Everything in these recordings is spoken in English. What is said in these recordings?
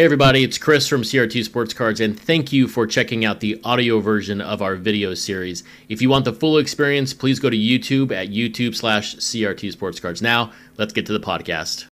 Hey everybody, it's Chris from CRT Sports Cards, and thank you for checking out the audio version of our video series. If you want the full experience, please go to YouTube at YouTube slash CRT Sports Cards. Now, let's get to the podcast.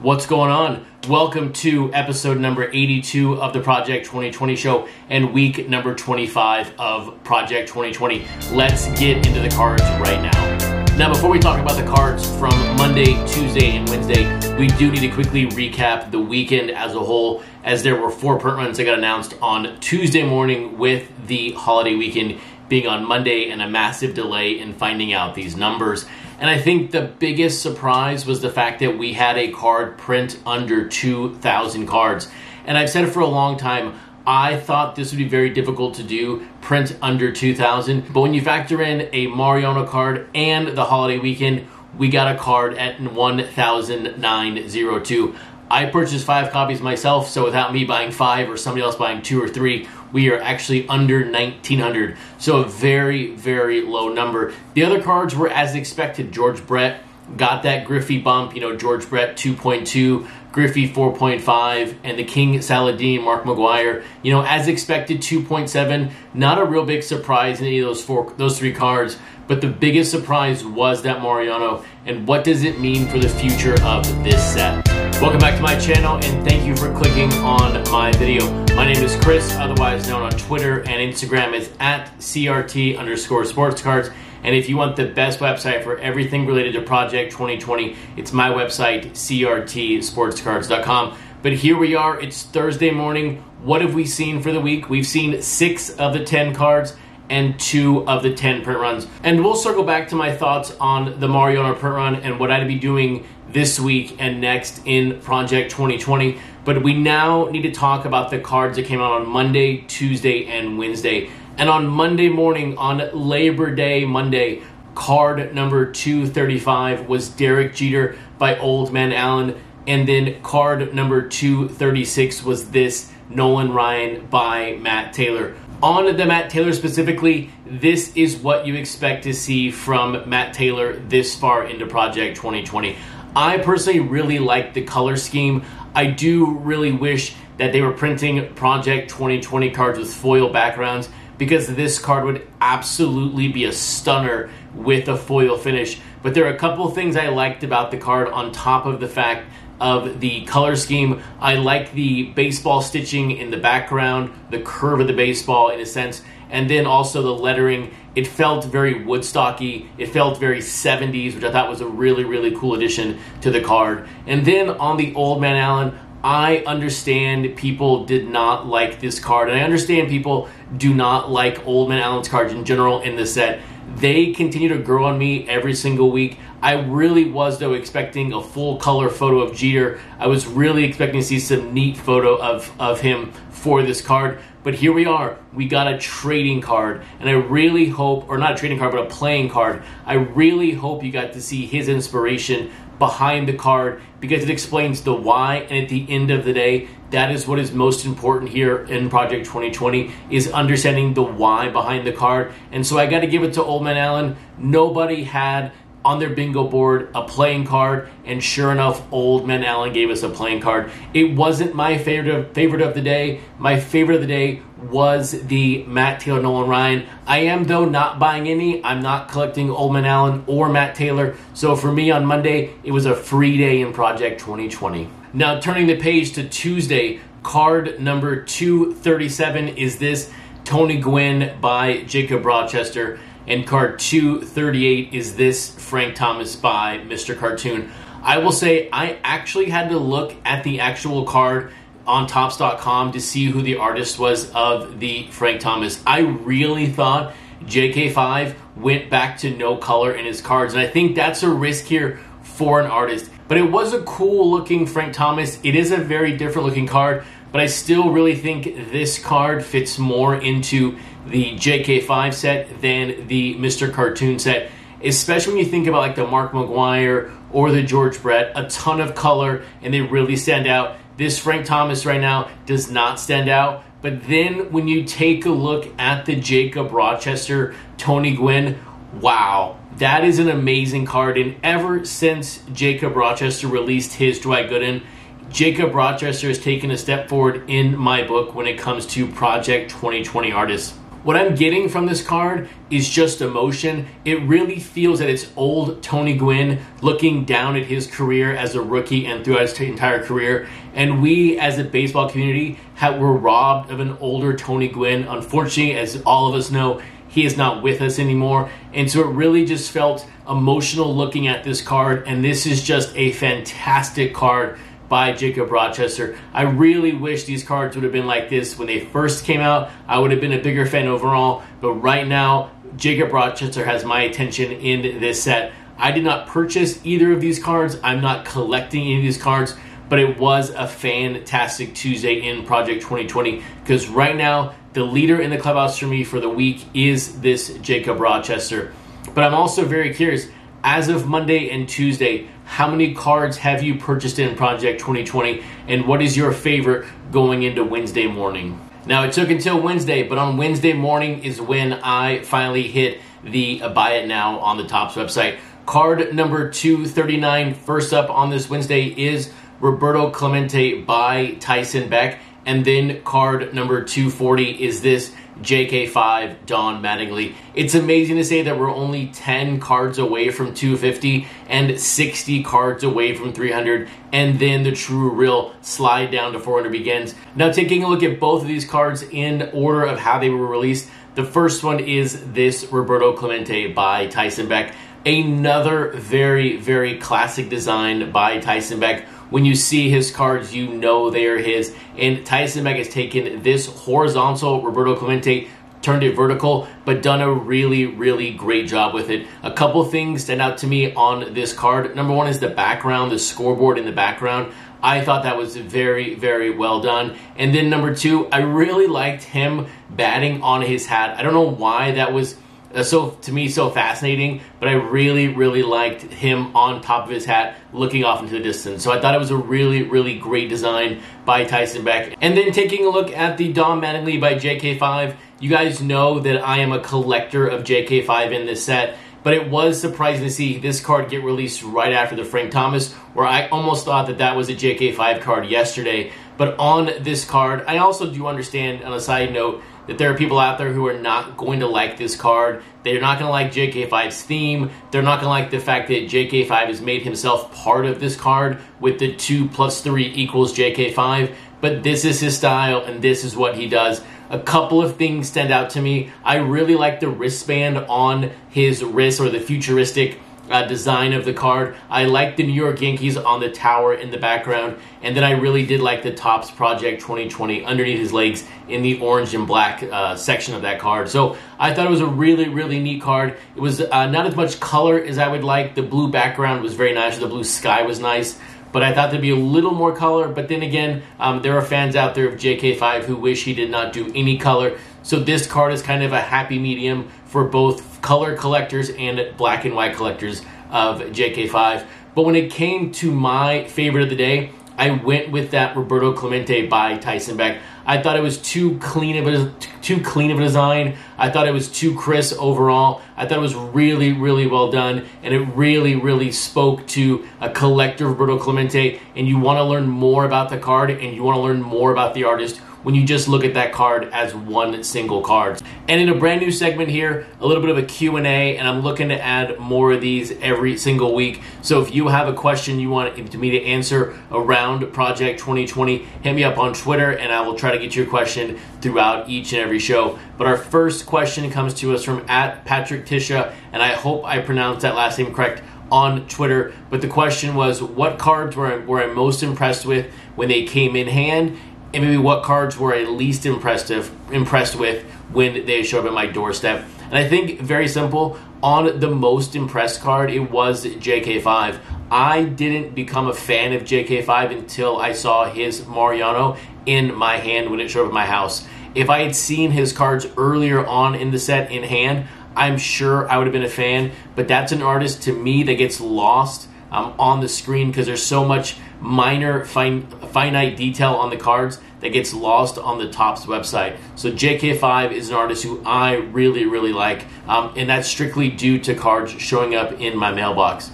What's going on? Welcome to episode number 82 of the Project 2020 show and week number 25 of Project 2020. Let's get into the cards right now. Now, before we talk about the cards from Monday, Tuesday, and Wednesday, we do need to quickly recap the weekend as a whole, as there were four print runs that got announced on Tuesday morning with the holiday weekend being on Monday and a massive delay in finding out these numbers. And I think the biggest surprise was the fact that we had a card print under 2,000 cards. And I've said it for a long time. I thought this would be very difficult to do, print under 2,000. But when you factor in a Mariano card and the holiday weekend, we got a card at 1,902. I purchased five copies myself, so without me buying five or somebody else buying two or three, we are actually under 1900. So a very, very low number. The other cards were as expected. George Brett got that Griffey bump, you know, George Brett 2.2, Griffey 4.5, and the King Saladeen, Mark McGwire. you know, as expected 2.7. Not a real big surprise in any of those four, those three cards, but the biggest surprise was that Mariano. And what does it mean for the future of this set? Welcome back to my channel, and thank you for clicking on my video. My name is Chris, otherwise known on Twitter and Instagram as at CRT underscore sports cards. And if you want the best website for everything related to Project 2020, it's my website, crtsportscards.com. But here we are, it's Thursday morning. What have we seen for the week? We've seen six of the 10 cards and two of the 10 print runs. And we'll circle back to my thoughts on the Mariano print run and what I'd be doing this week and next in Project 2020. But we now need to talk about the cards that came out on Monday, Tuesday, and Wednesday. And on Monday morning, on Labor Day Monday, card number 235 was Derek Jeter by Old Man Allen. And then card number 236 was this Nolan Ryan by Matt Taylor. On the Matt Taylor specifically, this is what you expect to see from Matt Taylor this far into Project 2020. I personally really like the color scheme. I do really wish that they were printing Project 2020 cards with foil backgrounds because this card would absolutely be a stunner with a foil finish. But there are a couple things I liked about the card on top of the fact of the color scheme. I like the baseball stitching in the background, the curve of the baseball in a sense, and then also the lettering. It felt very Woodstocky. It felt very 70s, which I thought was a really, really cool addition to the card. And then on the Old Man Allen, I understand people did not like this card, and I understand people do not like Old Man Allen's cards in general in the set. They continue to grow on me every single week. I really was, though, expecting a full color photo of Jeter. I was really expecting to see some neat photo of, of him for this card. But here we are. We got a trading card. And I really hope, or not a trading card, but a playing card. I really hope you got to see his inspiration behind the card because it explains the why and at the end of the day that is what is most important here in project 2020 is understanding the why behind the card and so i got to give it to old man allen nobody had on their bingo board a playing card, and sure enough, Old Man Allen gave us a playing card. It wasn't my favorite of, favorite of the day. My favorite of the day was the Matt Taylor Nolan Ryan. I am though not buying any. I'm not collecting Old Man Allen or Matt Taylor. So for me on Monday, it was a free day in Project 2020. Now turning the page to Tuesday, card number 237 is this Tony Gwynn by Jacob Rochester. And card 238 is this Frank Thomas by Mr. Cartoon. I will say I actually had to look at the actual card on Topps.com to see who the artist was of the Frank Thomas. I really thought JK5 went back to no color in his cards, and I think that's a risk here for an artist. But it was a cool looking Frank Thomas. It is a very different looking card, but I still really think this card fits more into the JK5 set than the Mr. Cartoon set, especially when you think about like the Mark McGwire or the George Brett, a ton of color and they really stand out. This Frank Thomas right now does not stand out. But then when you take a look at the Jacob Rochester, Tony Gwynn, wow, That is an amazing card, and ever since Jacob Rochester released his Dwight Gooden, Jacob Rochester has taken a step forward in my book when it comes to Project 2020 artists. What I'm getting from this card is just emotion. It really feels that it's old Tony Gwynn looking down at his career as a rookie and throughout his entire career. And we, as a baseball community, have, were robbed of an older Tony Gwynn. Unfortunately, as all of us know, he is not with us anymore. And so it really just felt emotional looking at this card. And this is just a fantastic card by Jacob Rochester. I really wish these cards would have been like this when they first came out. I would have been a bigger fan overall, but right now, Jacob Rochester has my attention in this set. I did not purchase either of these cards. I'm not collecting any of these cards, but it was a fantastic Tuesday in Project 2020 because right now, the leader in the clubhouse for me for the week is this Jacob Rochester. But I'm also very curious as of Monday and Tuesday, how many cards have you purchased in Project 2020, and what is your favorite going into Wednesday morning? Now, it took until Wednesday, but on Wednesday morning is when I finally hit the buy it now on the Topps website. Card number 239, first up on this Wednesday, is Roberto Clemente by Tyson Beck. And then card number 240 is this JK5 Don Mattingly. It's amazing to say that we're only 10 cards away from 250 and 60 cards away from 300, and then the true real slide down to 400 begins. Now, taking a look at both of these cards in order of how they were released, the first one is this Roberto Clemente by Tyson Beck. Another very, very classic design by Tyson Beck when you see his cards, you know they are his. And Tyson Beck has taken this horizontal Roberto Clemente, turned it vertical, but done a really, really great job with it. A couple things stand out to me on this card. Number one is the background, the scoreboard in the background. I thought that was very, very well done. And then number two, I really liked him batting on his hat. I don't know why that was uh, so to me so fascinating but i really really liked him on top of his hat looking off into the distance. So i thought it was a really really great design by tyson beck. And then taking a look at the don mattingly by jk5 you guys know that i am a collector of jk5 in this set but it was surprising to see this card get released right after the frank thomas where i almost thought that that was a jk5 card yesterday. But on this card i also do understand on a side note that there are people out there who are not going to like this card. They're not going to like JK5's theme. They're not going to like the fact that JK5 has made himself part of this card with the 2 plus 3 equals JK5. But this is his style and this is what he does. A couple of things stand out to me. I really like the wristband on his wrist or the futuristic uh, design of the card. I like the New York Yankees on the tower in the background, and then I really did like the Topps Project 2020 underneath his legs in the orange and black uh, section of that card. So I thought it was a really, really neat card. It was uh, not as much color as I would like. The blue background was very nice. The blue sky was nice. But I thought there'd be a little more color. But then again, um, there are fans out there of JK5 who wish he did not do any color. So this card is kind of a happy medium for both color collectors and black and white collectors of JK5. But when it came to my favorite of the day, I went with that Roberto Clemente by Tyson Beck. I thought it was too clean of a too clean of a design. I thought it was too crisp overall. I thought it was really really well done, and it really really spoke to a collector of Roberto Clemente. And you want to learn more about the card, and you want to learn more about the artist when you just look at that card as one single card. And in a brand new segment here, a little bit of a Q&A, and I'm looking to add more of these every single week. So if you have a question you want me to answer around Project 2020, hit me up on Twitter, and I will try to get your question throughout each and every show. But our first question comes to us from at Patrick Tisha, and I hope I pronounced that last name correct on Twitter. But the question was, what cards were I, were I most impressed with when they came in hand? And maybe what cards were I least impressed impressed with when they showed up at my doorstep. And I think very simple. On the most impressed card, it was JK5. I didn't become a fan of JK5 until I saw his Mariano in my hand when it showed up at my house. If I had seen his cards earlier on in the set in hand, I'm sure I would have been a fan. But that's an artist to me that gets lost um, on the screen because there's so much minor, fine, finite detail on the cards that gets lost on the Topps website. So JK5 is an artist who I really, really like, um, and that's strictly due to cards showing up in my mailbox.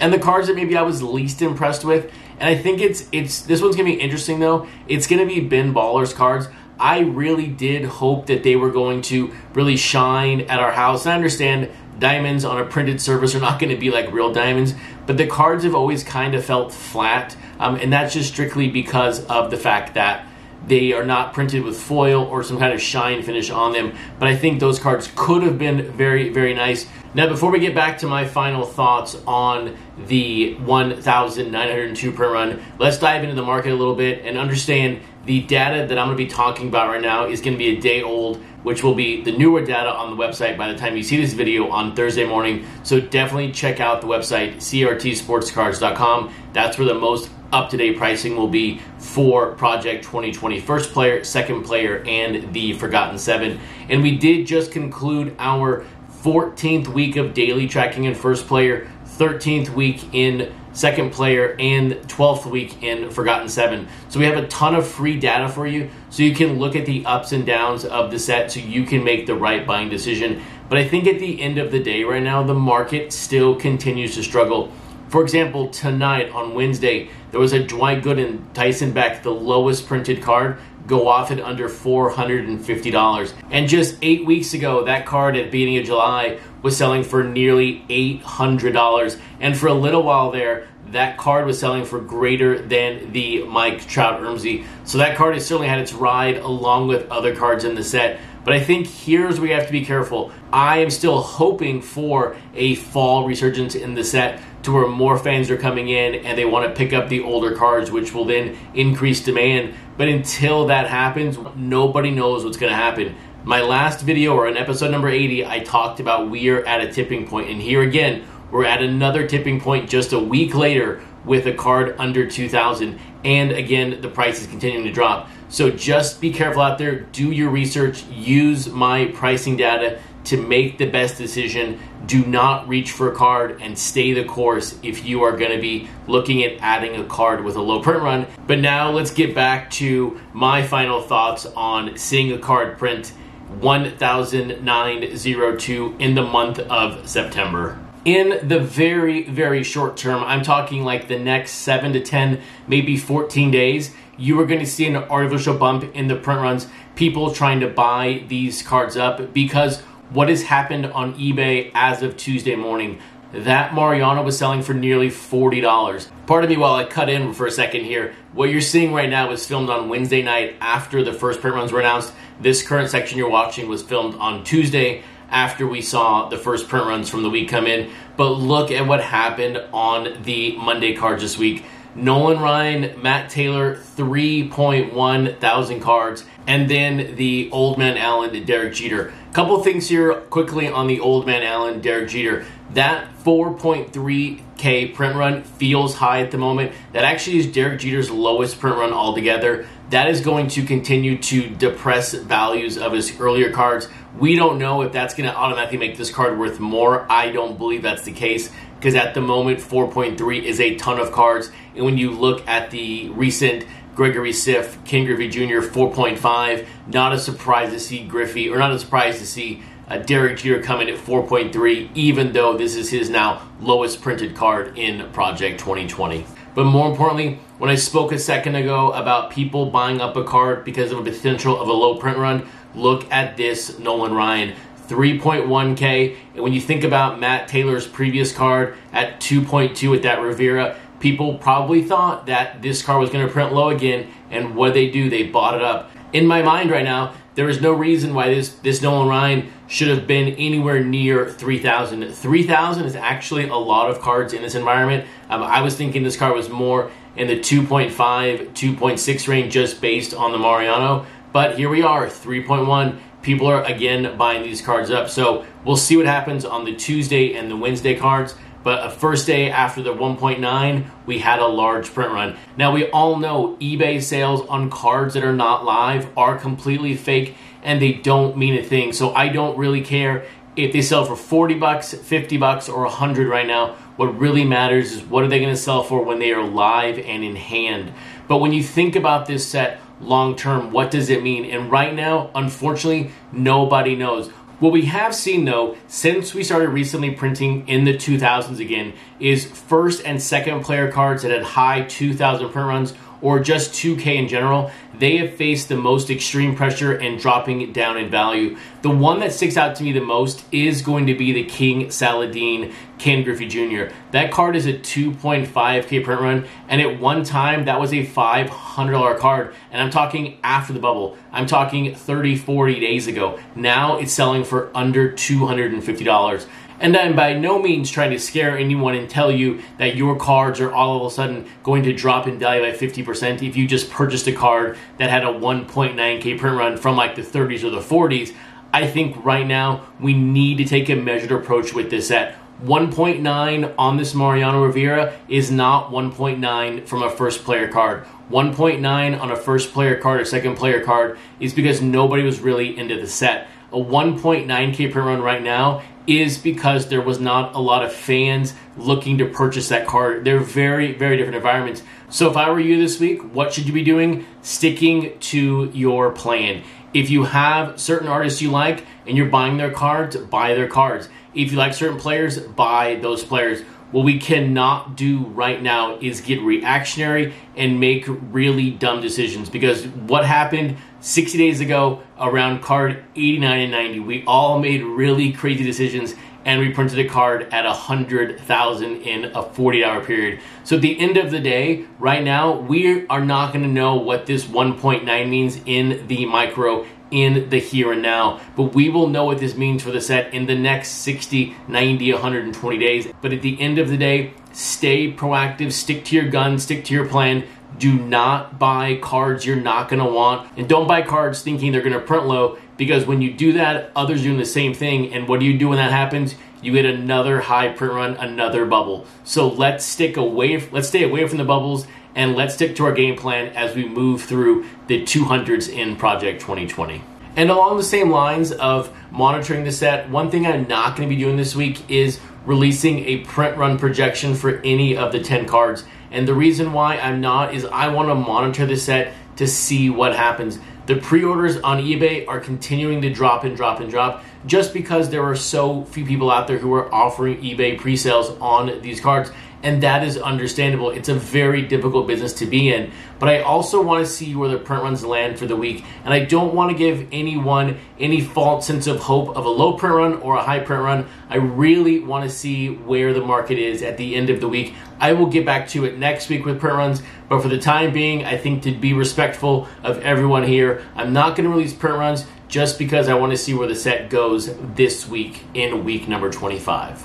And the cards that maybe I was least impressed with, and I think it's it's this one's gonna be interesting though. It's gonna be Ben Baller's cards. I really did hope that they were going to really shine at our house. And I understand diamonds on a printed surface are not going to be like real diamonds, but the cards have always kind of felt flat. Um, and that's just strictly because of the fact that they are not printed with foil or some kind of shine finish on them. But I think those cards could have been very, very nice. Now, before we get back to my final thoughts on the 1,902 per run, let's dive into the market a little bit and understand the data that I'm going to be talking about right now is going to be a day old, which will be the newer data on the website by the time you see this video on Thursday morning. So definitely check out the website, crtsportscards.com. That's where the most up to date pricing will be for Project 2020 first player, second player, and the Forgotten Seven. And we did just conclude our 14th week of daily tracking in first player, 13th week in second player, and 12th week in Forgotten Seven. So we have a ton of free data for you so you can look at the ups and downs of the set so you can make the right buying decision. But I think at the end of the day, right now, the market still continues to struggle. For example, tonight on Wednesday, there was a Dwight Gooden Tyson Beck, the lowest printed card, go off at under $450. And just eight weeks ago, that card at beginning of July was selling for nearly $800. And for a little while there, that card was selling for greater than the Mike Trout Ermsy. So that card has certainly had its ride along with other cards in the set. But I think here's where you have to be careful. I am still hoping for a fall resurgence in the set to where more fans are coming in and they want to pick up the older cards, which will then increase demand. But until that happens, nobody knows what's going to happen. My last video, or in episode number 80, I talked about we're at a tipping point, and here again, we're at another tipping point just a week later with a card under 2000 and again the price is continuing to drop so just be careful out there. Do your research. Use my pricing data to make the best decision. Do not reach for a card and stay the course if you are going to be looking at adding a card with a low print run. But now let's get back to my final thoughts on seeing a card print 1902 in the month of september. In the very, very short term, I'm talking like the next seven to 10, maybe 14 days, you are going to see an artificial bump in the print runs, people trying to buy these cards up because what has happened on eBay as of Tuesday morning. That Mariano was selling for nearly $40. Pardon me while I cut in for a second here. What you're seeing right now was filmed on Wednesday night after the first print runs were announced. This current section you're watching was filmed on Tuesday after we saw the first print runs from the week come in. But look at what happened on the Monday cards this week. Nolan Ryan, Matt Taylor, 3.1 thousand cards, and then the Old Man Allen, Derek Jeter. Couple things here quickly on the Old Man Allen, Derek Jeter. That 4.3K print run feels high at the moment. That actually is Derek Jeter's lowest print run altogether. That is going to continue to depress values of his earlier cards. We don't know if that's going to automatically make this card worth more. I don't believe that's the case because at the moment, 4.3 is a ton of cards. And when you look at the recent Gregory Siff, Ken Griffey Jr., 4.5, not a surprise to see Griffey, or not a surprise to see uh, Derek Jeter coming at 4.3, even though this is his now lowest printed card in Project 2020. But more importantly, when I spoke a second ago about people buying up a card because of a potential of a low print run, look at this Nolan Ryan. 3.1K. And when you think about Matt Taylor's previous card at 2.2 with that Rivera, people probably thought that this card was going to print low again. And what they do? They bought it up. In my mind right now, there is no reason why this, this Nolan Ryan should have been anywhere near 3,000. 3,000 is actually a lot of cards in this environment. Um, I was thinking this card was more in the 2.5, 2.6 range just based on the Mariano. But here we are, 3.1. People are again buying these cards up. So we'll see what happens on the Tuesday and the Wednesday cards. But a first day after the 1.9, we had a large print run. Now we all know eBay sales on cards that are not live are completely fake and they don't mean a thing. So I don't really care if they sell for 40 bucks, 50 bucks, or 100 right now. What really matters is what are they going to sell for when they are live and in hand. But when you think about this set, long term? What does it mean? And right now, unfortunately, nobody knows. What we have seen though, since we started recently printing in the 2000s again, is first and second player cards that had high 2000 print runs or just 2K in general, they have faced the most extreme pressure and dropping down in value. The one that sticks out to me the most is going to be the King Saladeen Ken Griffey Jr. That card is a 2.5K print run, and at one time that was a $500 card, and I'm talking after the bubble. I'm talking 30, 40 days ago. Now it's selling for under $250. And I'm by no means trying to scare anyone and tell you that your cards are all of a sudden going to drop in value by 50% if you just purchased a card that had a 1.9K print run from like the 30s or the 40s. I think right now we need to take a measured approach with this set. 1.9 on this Mariano Rivera is not 1.9 from a first player card. 1.9 on a first player card or second player card is because nobody was really into the set. A 1.9K print run right now is because there was not a lot of fans looking to purchase that card. They're very, very different environments. So if I were you this week, what should you be doing? Sticking to your plan. If you have certain artists you like and you're buying their cards, buy their cards. If you like certain players, buy those players. What we cannot do right now is get reactionary and make really dumb decisions because what happened 60 days ago around card 89 and 90, we all made really crazy decisions and we printed a card at 100,000 in a 40 hour period. So at the end of the day, right now, we are not going to know what this 1.9 means in the micro in the here and now. But we will know what this means for the set in the next 60, 90, 120 days. But at the end of the day, stay proactive, stick to your gun, stick to your plan. Do not buy cards you're not going to want. And don't buy cards thinking they're going to print low because when you do that, others are doing the same thing. And what do you do when that happens? You get another high print run, another bubble. So let's stick away, let's stay away from the bubbles and let's stick to our game plan as we move through the 200s in Project 2020. And along the same lines of monitoring the set, one thing I'm not going to be doing this week is releasing a print run projection for any of the 10 cards. And the reason why I'm not is I want to monitor the set to see what happens. The pre orders on eBay are continuing to drop and drop and drop just because there are so few people out there who are offering eBay pre sales on these cards and that is understandable. It's a very difficult business to be in, but I also want to see where the print runs land for the week, and I don't want to give anyone any false sense of hope of a low print run or a high print run. I really want to see where the market is at the end of the week. I will get back to it next week with print runs, but for the time being, I think to be respectful of everyone here, I'm not going to release print runs just because I want to see where the set goes this week in week number 25.